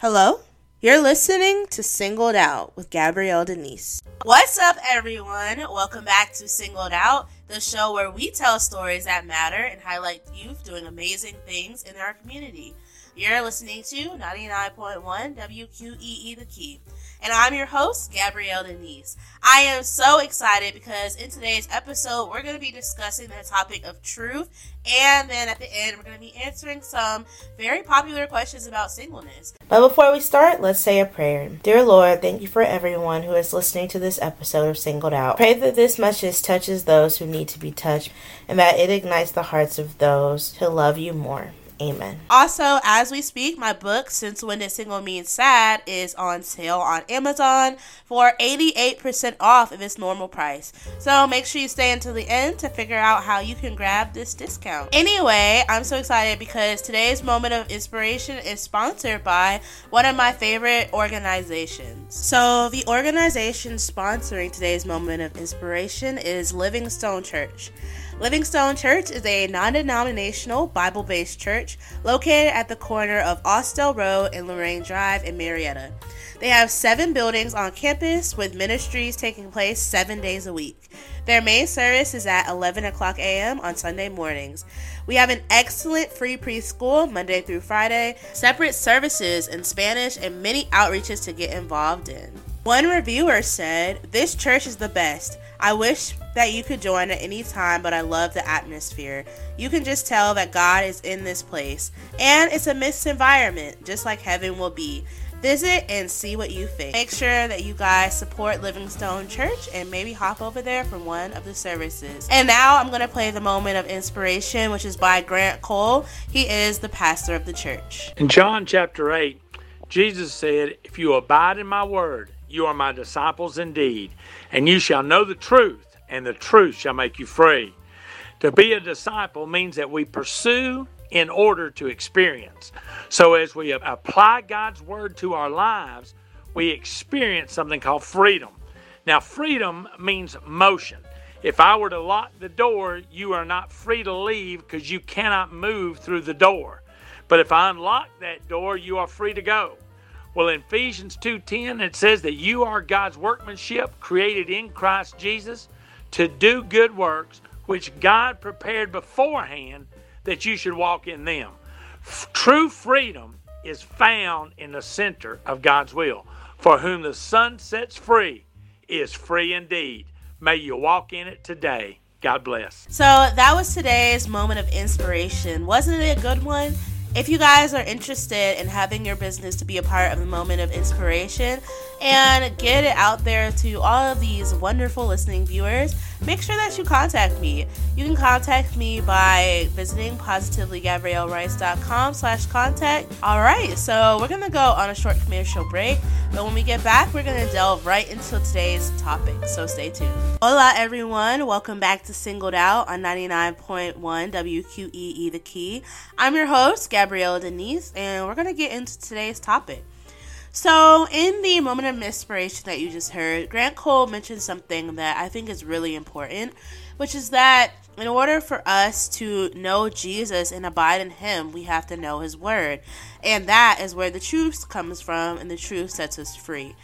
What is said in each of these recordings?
Hello? You're listening to Singled Out with Gabrielle Denise. What's up, everyone? Welcome back to Singled Out, the show where we tell stories that matter and highlight youth doing amazing things in our community. You're listening to 99.1 WQEE The Key and I'm your host, Gabrielle Denise. I am so excited because in today's episode, we're going to be discussing the topic of truth, and then at the end, we're going to be answering some very popular questions about singleness. But before we start, let's say a prayer. Dear Lord, thank you for everyone who is listening to this episode of Singled Out. Pray that this message touches those who need to be touched, and that it ignites the hearts of those who love you more. Amen. Also, as we speak, my book, Since When Did Single Mean Sad, is on sale on Amazon for 88% off of its normal price. So make sure you stay until the end to figure out how you can grab this discount. Anyway, I'm so excited because today's moment of inspiration is sponsored by one of my favorite organizations. So, the organization sponsoring today's moment of inspiration is Livingstone Church. Livingstone Church is a non denominational Bible based church located at the corner of Austell Road and Lorraine Drive in Marietta. They have seven buildings on campus with ministries taking place seven days a week. Their main service is at 11 o'clock a.m. on Sunday mornings. We have an excellent free preschool Monday through Friday, separate services in Spanish, and many outreaches to get involved in. One reviewer said, This church is the best. I wish that you could join at any time, but I love the atmosphere. You can just tell that God is in this place, and it's a mixed environment, just like heaven will be. Visit and see what you think. Make sure that you guys support Livingstone Church and maybe hop over there for one of the services. And now I'm going to play the moment of inspiration, which is by Grant Cole. He is the pastor of the church. In John chapter 8, Jesus said, If you abide in my word, you are my disciples indeed, and you shall know the truth, and the truth shall make you free. To be a disciple means that we pursue in order to experience. So, as we apply God's word to our lives, we experience something called freedom. Now, freedom means motion. If I were to lock the door, you are not free to leave because you cannot move through the door. But if I unlock that door, you are free to go. Well, in Ephesians 2:10 it says that you are God's workmanship created in Christ Jesus to do good works which God prepared beforehand that you should walk in them. True freedom is found in the center of God's will. For whom the Son sets free is free indeed. May you walk in it today. God bless. So that was today's moment of inspiration. Wasn't it a good one? If you guys are interested in having your business to be a part of the moment of inspiration and get it out there to all of these wonderful listening viewers, make sure that you contact me. You can contact me by visiting positivelygabriellerice.com slash contact. All right, so we're going to go on a short commercial break, but when we get back, we're going to delve right into today's topic, so stay tuned. Hola, everyone. Welcome back to Singled Out on 99.1 WQEE The Key. I'm your host, Gabrielle Denise, and we're going to get into today's topic. So, in the moment of inspiration that you just heard, Grant Cole mentioned something that I think is really important, which is that in order for us to know Jesus and abide in Him, we have to know His Word. And that is where the truth comes from, and the truth sets us free.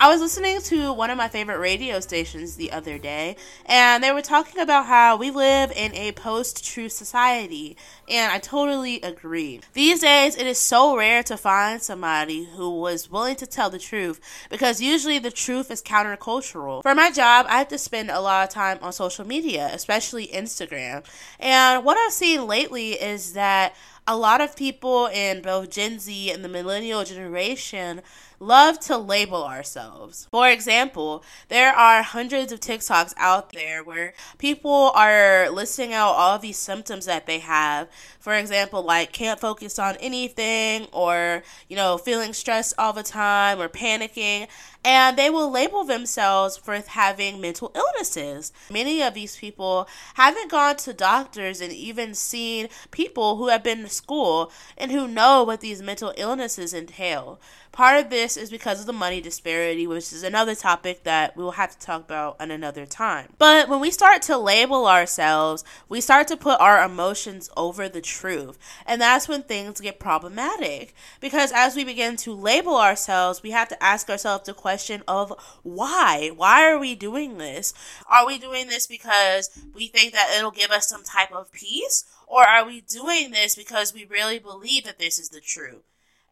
I was listening to one of my favorite radio stations the other day, and they were talking about how we live in a post truth society, and I totally agree. These days, it is so rare to find somebody who was willing to tell the truth because usually the truth is countercultural. For my job, I have to spend a lot of time on social media, especially Instagram, and what I've seen lately is that a lot of people in both Gen Z and the millennial generation love to label ourselves. For example, there are hundreds of TikToks out there where people are listing out all these symptoms that they have. For example, like can't focus on anything or, you know, feeling stressed all the time or panicking and they will label themselves for having mental illnesses. Many of these people haven't gone to doctors and even seen people who have been to school and who know what these mental illnesses entail. Part of this is because of the money disparity, which is another topic that we will have to talk about at another time. But when we start to label ourselves, we start to put our emotions over the truth. And that's when things get problematic. Because as we begin to label ourselves, we have to ask ourselves the question of why? Why are we doing this? Are we doing this because we think that it'll give us some type of peace? Or are we doing this because we really believe that this is the truth?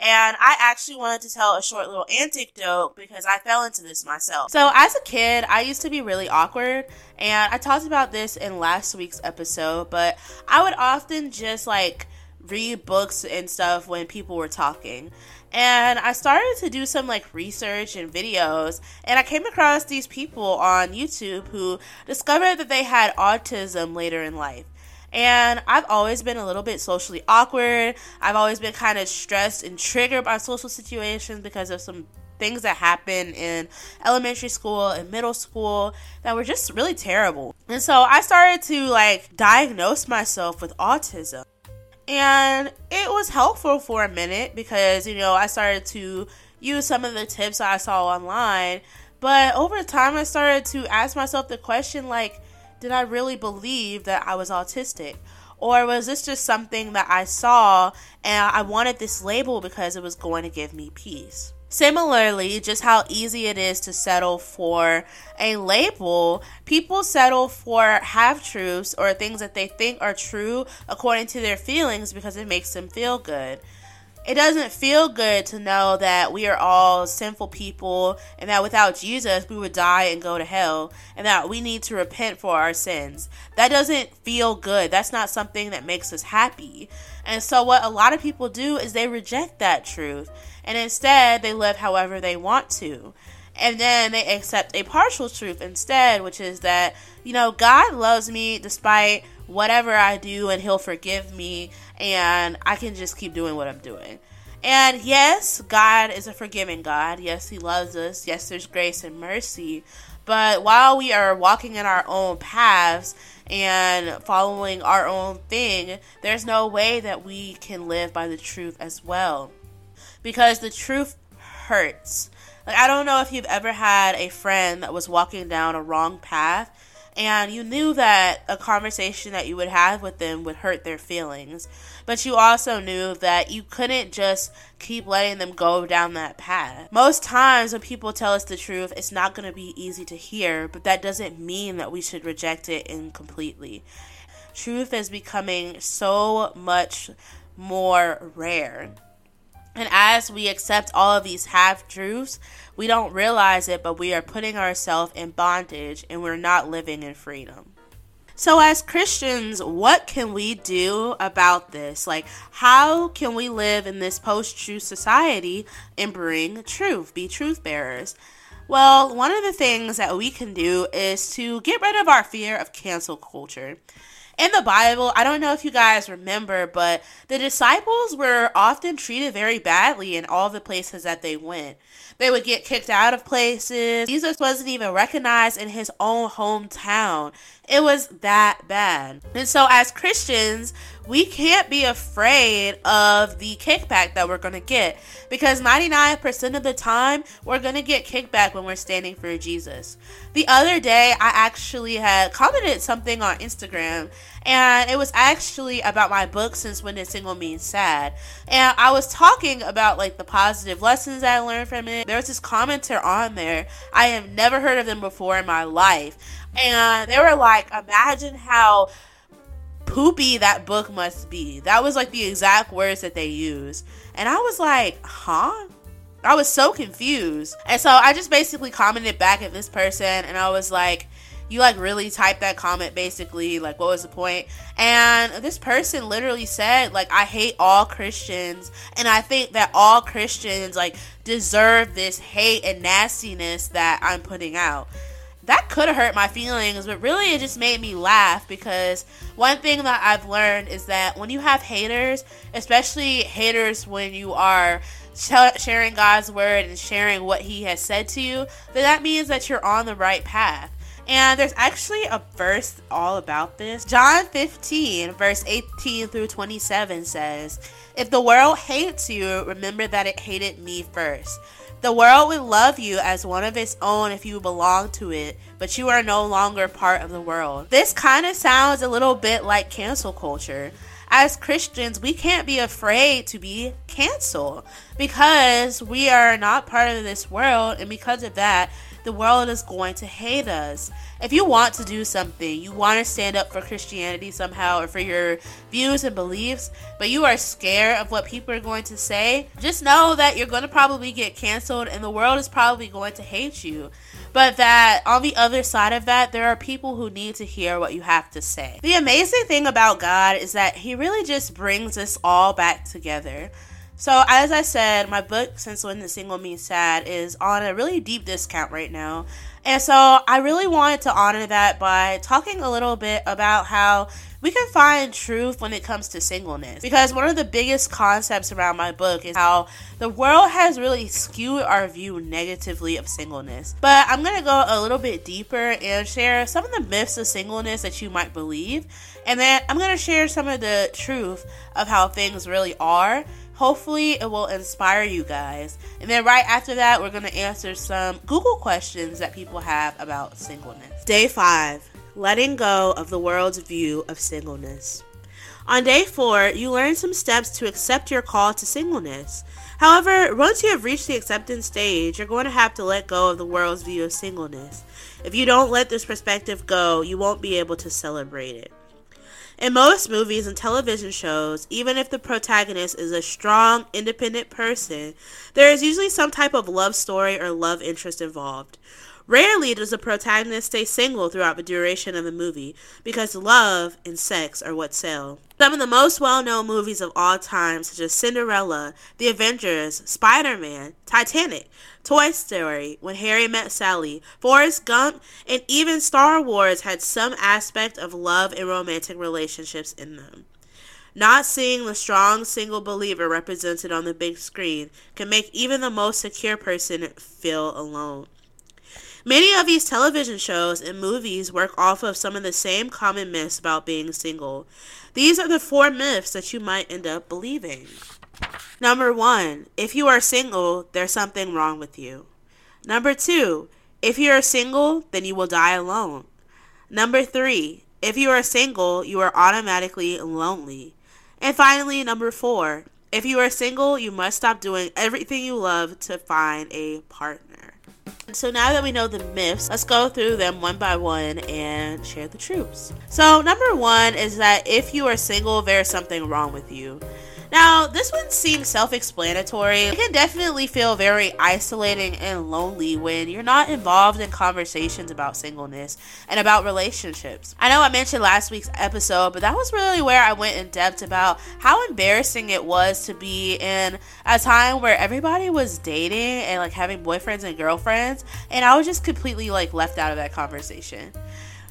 And I actually wanted to tell a short little anecdote because I fell into this myself. So, as a kid, I used to be really awkward. And I talked about this in last week's episode, but I would often just like read books and stuff when people were talking. And I started to do some like research and videos, and I came across these people on YouTube who discovered that they had autism later in life. And I've always been a little bit socially awkward. I've always been kind of stressed and triggered by social situations because of some things that happened in elementary school and middle school that were just really terrible. And so I started to like diagnose myself with autism. And it was helpful for a minute because, you know, I started to use some of the tips I saw online. But over time, I started to ask myself the question like, did I really believe that I was autistic? Or was this just something that I saw and I wanted this label because it was going to give me peace? Similarly, just how easy it is to settle for a label, people settle for half truths or things that they think are true according to their feelings because it makes them feel good it doesn't feel good to know that we are all sinful people and that without Jesus we would die and go to hell and that we need to repent for our sins. That doesn't feel good. That's not something that makes us happy. And so, what a lot of people do is they reject that truth and instead they live however they want to. And then they accept a partial truth instead, which is that, you know, God loves me despite whatever I do and He'll forgive me and I can just keep doing what I'm doing. And yes, God is a forgiving God. Yes, He loves us. Yes, there's grace and mercy. But while we are walking in our own paths and following our own thing, there's no way that we can live by the truth as well. Because the truth hurts. Like, I don't know if you've ever had a friend that was walking down a wrong path and you knew that a conversation that you would have with them would hurt their feelings. But you also knew that you couldn't just keep letting them go down that path. Most times, when people tell us the truth, it's not going to be easy to hear, but that doesn't mean that we should reject it incompletely. Truth is becoming so much more rare. And as we accept all of these half truths, we don't realize it, but we are putting ourselves in bondage and we're not living in freedom. So, as Christians, what can we do about this? Like, how can we live in this post truth society and bring truth, be truth bearers? Well, one of the things that we can do is to get rid of our fear of cancel culture in the Bible, I don't know if you guys remember, but the disciples were often treated very badly in all the places that they went. They would get kicked out of places. Jesus wasn't even recognized in his own hometown. It was that bad. And so, as Christians, we can't be afraid of the kickback that we're going to get because 99% of the time, we're going to get kickback when we're standing for Jesus. The other day, I actually had commented something on Instagram and it was actually about my book since when is single means sad. And i was talking about like the positive lessons i learned from it. There was this commenter on there. I have never heard of them before in my life. And they were like imagine how poopy that book must be that was like the exact words that they used and i was like huh I was so confused. And so I just basically commented back at this person and I was like, you like really typed that comment basically like what was the point? and this person literally said like i hate all christians and i think that all christians like deserve this hate and nastiness that i'm putting out that could have hurt my feelings but really it just made me laugh because one thing that i've learned is that when you have haters especially haters when you are sharing god's word and sharing what he has said to you then that means that you're on the right path and there's actually a verse all about this. John 15, verse 18 through 27 says, If the world hates you, remember that it hated me first. The world would love you as one of its own if you belong to it, but you are no longer part of the world. This kind of sounds a little bit like cancel culture. As Christians, we can't be afraid to be canceled because we are not part of this world, and because of that, the world is going to hate us. If you want to do something, you want to stand up for Christianity somehow or for your views and beliefs, but you are scared of what people are going to say, just know that you're going to probably get canceled and the world is probably going to hate you. But that on the other side of that, there are people who need to hear what you have to say. The amazing thing about God is that He really just brings us all back together. So, as I said, my book, Since When the Single Means Sad, is on a really deep discount right now. And so, I really wanted to honor that by talking a little bit about how we can find truth when it comes to singleness. Because one of the biggest concepts around my book is how the world has really skewed our view negatively of singleness. But I'm to go a little bit deeper and share some of the myths of singleness that you might believe. And then I'm to share some of the truth of how things really are Hopefully, it will inspire you guys. And then, right after that, we're going to answer some Google questions that people have about singleness. Day five letting go of the world's view of singleness. On day four, you learn some steps to accept your call to singleness. However, once you have reached the acceptance stage, you're going to have to let go of the world's view of singleness. If you don't let this perspective go, you won't be able to celebrate it. In most movies and television shows, even if the protagonist is a strong, independent person, there is usually some type of love story or love interest involved. Rarely does the protagonist stay single throughout the duration of the movie because love and sex are what sell. Some of the most well known movies of all time, such as Cinderella, The Avengers, Spider Man, Titanic, Toy Story, When Harry Met Sally, Forrest Gump, and even Star Wars had some aspect of love and romantic relationships in them. Not seeing the strong single believer represented on the big screen can make even the most secure person feel alone. Many of these television shows and movies work off of some of the same common myths about being single. These are the four myths that you might end up believing. Number one, if you are single, there's something wrong with you. Number two, if you are single, then you will die alone. Number three, if you are single, you are automatically lonely. And finally, number four, if you are single, you must stop doing everything you love to find a partner. So now that we know the myths, let's go through them one by one and share the truths. So, number one is that if you are single, there's something wrong with you. Now, this one seems self explanatory. It can definitely feel very isolating and lonely when you're not involved in conversations about singleness and about relationships. I know I mentioned last week's episode, but that was really where I went in depth about how embarrassing it was to be in a time where everybody was dating and like having boyfriends and girlfriends, and I was just completely like left out of that conversation.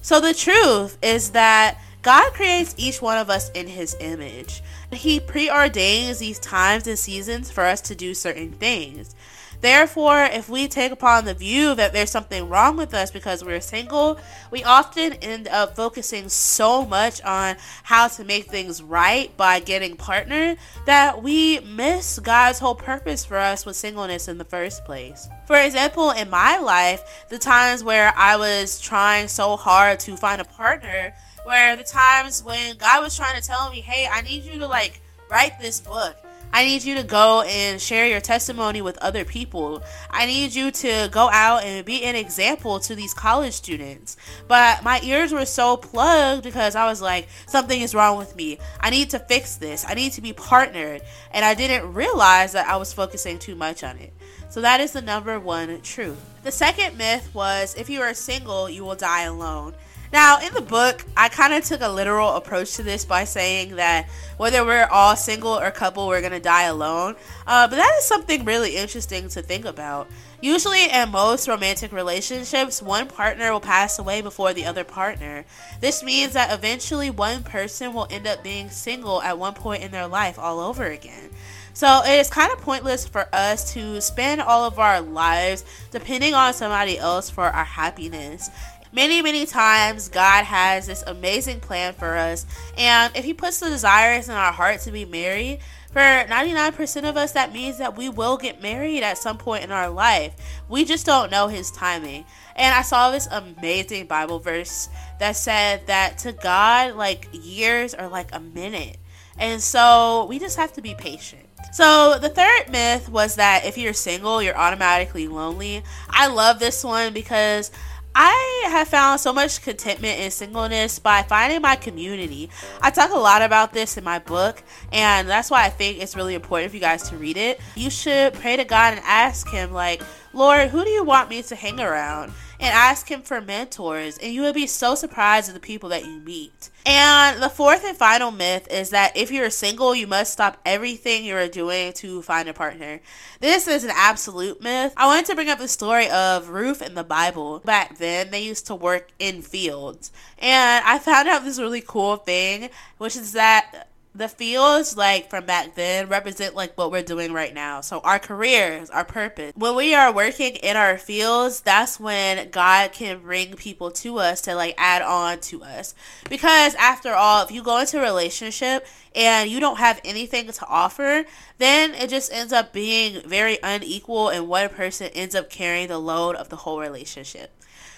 So, the truth is that God creates each one of us in His image. He preordains these times and seasons for us to do certain things. Therefore, if we take upon the view that there's something wrong with us because we're single, we often end up focusing so much on how to make things right by getting partnered that we miss God's whole purpose for us with singleness in the first place. For example, in my life, the times where I was trying so hard to find a partner where the times when God was trying to tell me, hey, I need you to like write this book. I need you to go and share your testimony with other people. I need you to go out and be an example to these college students. But my ears were so plugged because I was like, something is wrong with me. I need to fix this. I need to be partnered. And I didn't realize that I was focusing too much on it. So that is the number one truth. The second myth was if you are single, you will die alone. Now, in the book, I kind of took a literal approach to this by saying that whether we're all single or couple, we're going to die alone. Uh, but that is something really interesting to think about. Usually, in most romantic relationships, one partner will pass away before the other partner. This means that eventually one person will end up being single at one point in their life all over again. So it is kind of pointless for us to spend all of our lives depending on somebody else for our happiness many, many times God has this amazing plan for us. And if He puts the desires in our heart to be married, For 99% of us, that means that we will get married at some point in our life. We just don't know his timing. And I saw this amazing Bible verse that said that to God, like years are like a minute. And so we just have to be patient. So the third myth was that if you're single, you're automatically lonely. I love this one because I have found so much contentment in singleness by finding my community. I talk a lot about this in my book, and that's why I think it's really important for you guys to read it. You should pray to God and ask Him, like, Lord, who do you want me to hang around? And ask Him for mentors, and you will be so surprised at the people that you meet. And the fourth and final myth is that if you're single, you must stop everything you're doing to find a partner. This is an absolute myth. I wanted to bring up the story of Ruth in the Bible. Back then, they used to work in fields. And I found out this really cool thing, which is that the fields like from back then represent like what we're doing right now. So our careers our purpose. When we are working in our fields that's when god can bring people to us to like add on to us. Because after all if you go into a relationship and you don't have anything to offer then it just ends up being very unequal and one person ends up carrying the load of the whole relationship.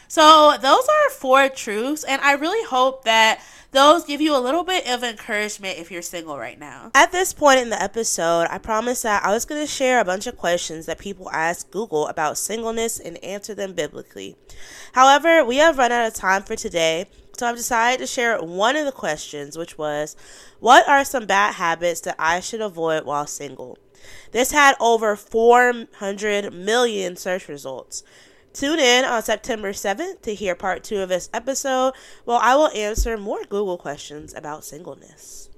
So those are four truths and i really hope that those give you a little bit of encouragement if you're single right now. At this point in the episode, I promised that I was going to share a bunch of questions that people ask Google about singleness and answer them biblically. However, we have run out of time for today, so I've decided to share one of the questions, which was What are some bad habits that I should avoid while single? This had over 400 million search results. Tune in on September 7th to hear part two of this episode, where I will answer more Google questions about singleness.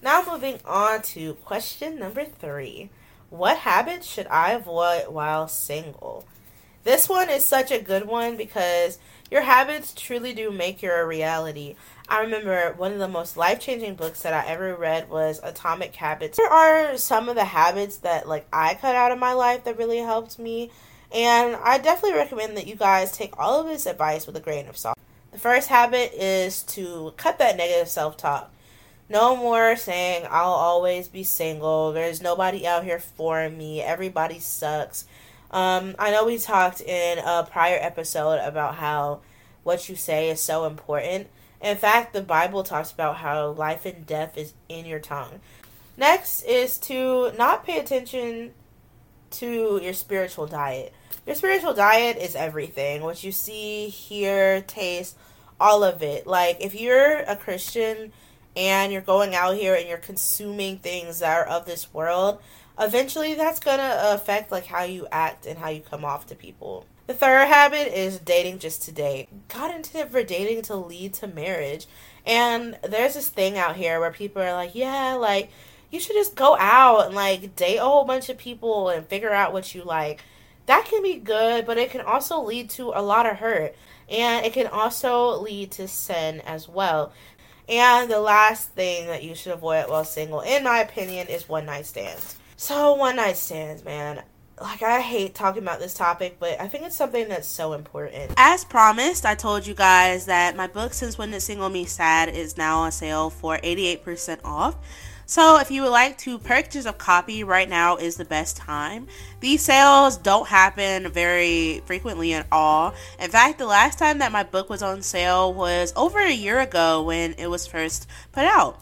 Now, moving on to question number three What habits should I avoid while single? This one is such a good one because your habits truly do make your reality. I remember one of the most life changing books that I ever read was Atomic Habits. There are some of the habits that like I cut out of my life that really helped me and I definitely recommend that you guys take all of this advice with a grain of salt. The first habit is to cut that negative self talk. No more saying, I'll always be single. There's nobody out here for me. Everybody sucks. Um, I know we talked in a prior episode about how what you say is so important. In fact, the Bible talks about how life and death is in your tongue. Next is to not pay attention to your spiritual diet. Your spiritual diet is everything. What you see, hear, taste, all of it. Like if you're a Christian and you're going out here and you're consuming things that are of this world, eventually that's going to affect like how you act and how you come off to people. The third habit is dating just to date. God intended for dating to lead to marriage. And there's this thing out here where people are like, yeah, like you should just go out and like date a whole bunch of people and figure out what you like that can be good, but it can also lead to a lot of hurt. And it can also lead to sin as well. And the last thing that you should avoid while single, in my opinion, is one night stands. So, one night stands, man. Like, I hate talking about this topic, but I think it's something that's so important. As promised, I told you guys that my book, Since When Did Single Mean Sad, is now on sale for 88% off. So if you would like to purchase a copy right now is the best time. These sales don't happen very frequently at all. In fact, the last time that my book was on sale was over a year ago when it was first put out.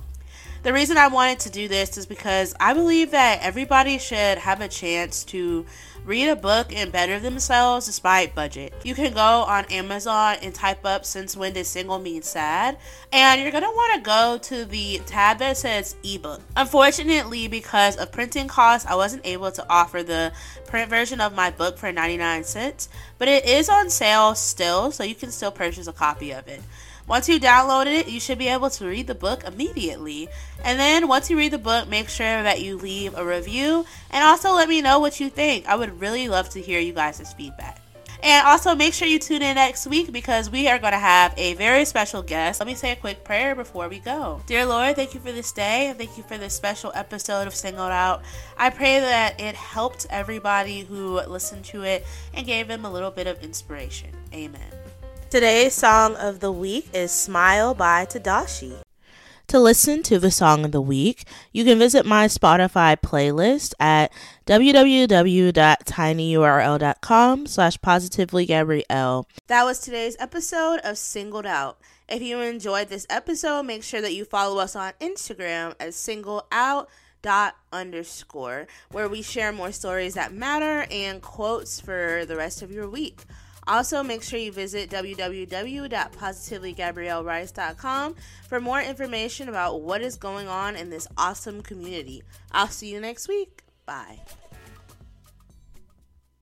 The reason I wanted to do this is because I believe that everybody should have a chance to read a book and better themselves despite budget. You can go on Amazon and type up Since When Did Single Mean Sad, and you're gonna wanna go to the tab that says ebook. Unfortunately, because of printing costs, I wasn't able to offer the print version of my book for 99 cents, but it is on sale still, so you can still purchase a copy of it. Once you download it, you should be able to read the book immediately. And then once you read the book, make sure that you leave a review and also let me know what you think. I would really love to hear you guys' feedback. And also make sure you tune in next week because we are going to have a very special guest. Let me say a quick prayer before we go. Dear Lord, thank you for this day and thank you for this special episode of Singled Out. I pray that it helped everybody who listened to it and gave them a little bit of inspiration. Amen. Today's song of the week is Smile by Tedashii. to listen to the song of the week, you can visit my Spotify playlist at www.tinyurl.com slash positivelygabrielle. That was today's episode of Singled Out. If you enjoyed this episode, make sure that you follow us on Instagram as single out dot underscore where we share more stories that matter and quotes for the rest of your week. Also, make sure you visit www.positivelygabriellerice.com for more information about what is going on in this awesome community. I'll see you next week. Bye.